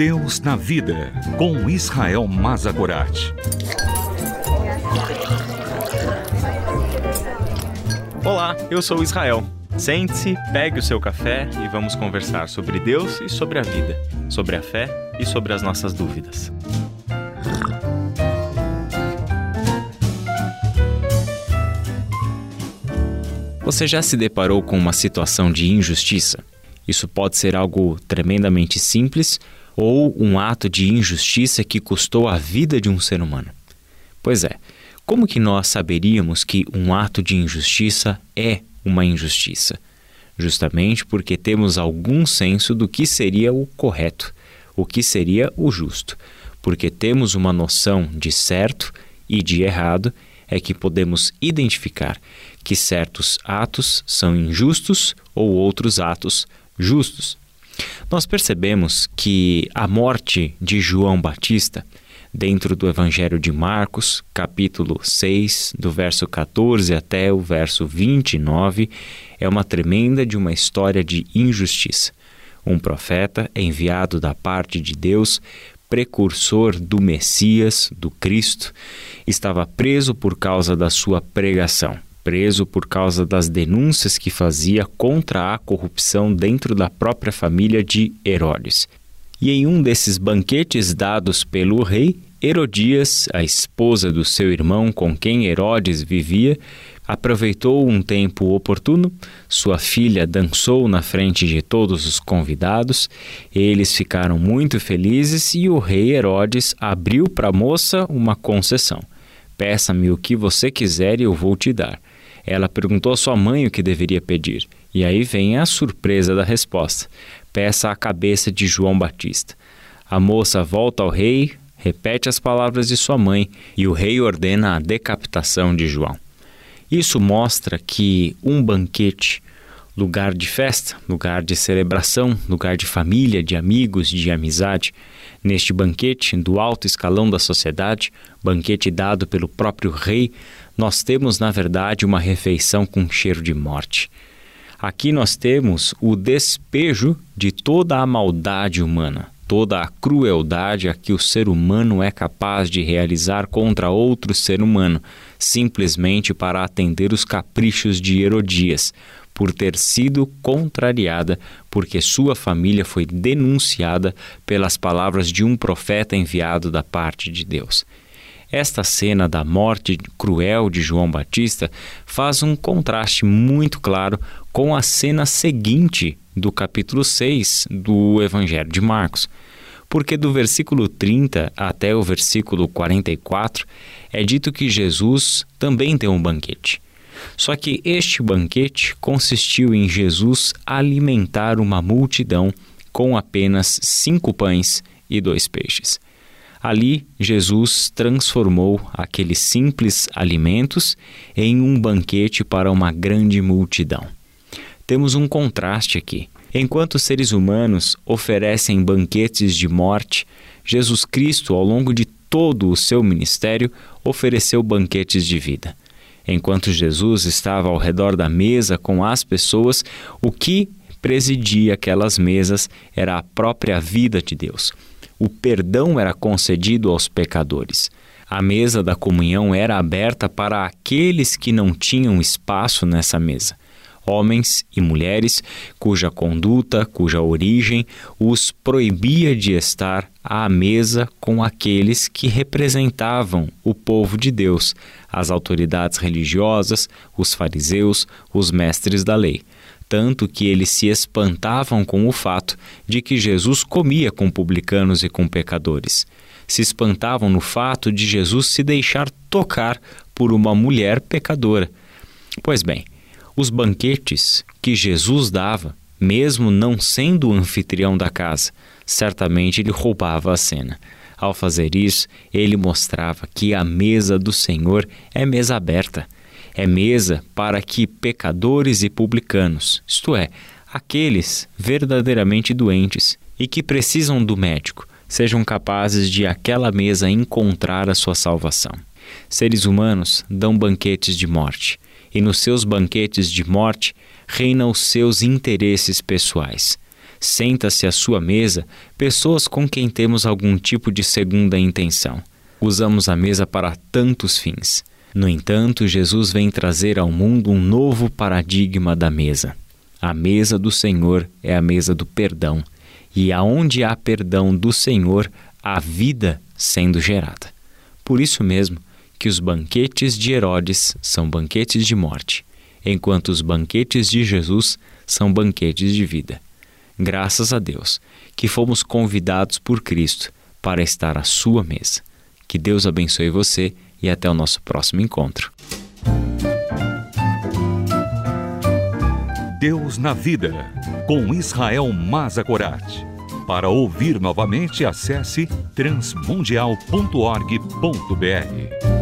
Deus na vida, com Israel Mazagorat. Olá, eu sou Israel. Sente-se, pegue o seu café e vamos conversar sobre Deus e sobre a vida, sobre a fé e sobre as nossas dúvidas. Você já se deparou com uma situação de injustiça? Isso pode ser algo tremendamente simples ou um ato de injustiça que custou a vida de um ser humano. Pois é, como que nós saberíamos que um ato de injustiça é uma injustiça? Justamente porque temos algum senso do que seria o correto, o que seria o justo, porque temos uma noção de certo e de errado, é que podemos identificar que certos atos são injustos ou outros atos justos. Nós percebemos que a morte de João Batista, dentro do Evangelho de Marcos, capítulo 6, do verso 14 até o verso 29, é uma tremenda de uma história de injustiça. Um profeta enviado da parte de Deus, precursor do Messias, do Cristo, estava preso por causa da sua pregação preso por causa das denúncias que fazia contra a corrupção dentro da própria família de Herodes. E em um desses banquetes dados pelo rei, Herodias, a esposa do seu irmão com quem Herodes vivia, aproveitou um tempo oportuno, sua filha dançou na frente de todos os convidados, eles ficaram muito felizes e o rei Herodes abriu para a moça uma concessão. Peça-me o que você quiser e eu vou te dar. Ela perguntou à sua mãe o que deveria pedir. E aí vem a surpresa da resposta: peça a cabeça de João Batista. A moça volta ao rei, repete as palavras de sua mãe e o rei ordena a decapitação de João. Isso mostra que um banquete, lugar de festa, lugar de celebração, lugar de família, de amigos, de amizade, neste banquete do alto escalão da sociedade, banquete dado pelo próprio rei, nós temos, na verdade, uma refeição com cheiro de morte. Aqui nós temos o despejo de toda a maldade humana, toda a crueldade a que o ser humano é capaz de realizar contra outro ser humano, simplesmente para atender os caprichos de Herodias, por ter sido contrariada porque sua família foi denunciada pelas palavras de um profeta enviado da parte de Deus. Esta cena da morte cruel de João Batista faz um contraste muito claro com a cena seguinte do capítulo 6 do Evangelho de Marcos. Porque do versículo 30 até o versículo 44 é dito que Jesus também tem um banquete. Só que este banquete consistiu em Jesus alimentar uma multidão com apenas cinco pães e dois peixes. Ali, Jesus transformou aqueles simples alimentos em um banquete para uma grande multidão. Temos um contraste aqui. Enquanto os seres humanos oferecem banquetes de morte, Jesus Cristo, ao longo de todo o seu ministério, ofereceu banquetes de vida. Enquanto Jesus estava ao redor da mesa com as pessoas, o que presidia aquelas mesas era a própria vida de Deus o perdão era concedido aos pecadores. A mesa da comunhão era aberta para aqueles que não tinham espaço nessa mesa. Homens e mulheres cuja conduta, cuja origem os proibia de estar à mesa com aqueles que representavam o povo de Deus, as autoridades religiosas, os fariseus, os mestres da lei tanto que eles se espantavam com o fato de que Jesus comia com publicanos e com pecadores. Se espantavam no fato de Jesus se deixar tocar por uma mulher pecadora. Pois bem, os banquetes que Jesus dava, mesmo não sendo o anfitrião da casa, certamente ele roubava a cena. Ao fazer isso, ele mostrava que a mesa do Senhor é mesa aberta é mesa para que pecadores e publicanos, isto é, aqueles verdadeiramente doentes e que precisam do médico, sejam capazes de aquela mesa encontrar a sua salvação. Seres humanos dão banquetes de morte, e nos seus banquetes de morte reinam os seus interesses pessoais. Senta-se à sua mesa pessoas com quem temos algum tipo de segunda intenção. Usamos a mesa para tantos fins. No entanto, Jesus vem trazer ao mundo um novo paradigma da mesa. A mesa do Senhor é a mesa do perdão, e aonde há perdão do Senhor, há vida sendo gerada. Por isso mesmo que os banquetes de Herodes são banquetes de morte, enquanto os banquetes de Jesus são banquetes de vida. Graças a Deus que fomos convidados por Cristo para estar à sua mesa. Que Deus abençoe você e até o nosso próximo encontro. Deus na Vida, com Israel Mazagorat. Para ouvir novamente, acesse transmundial.org.br.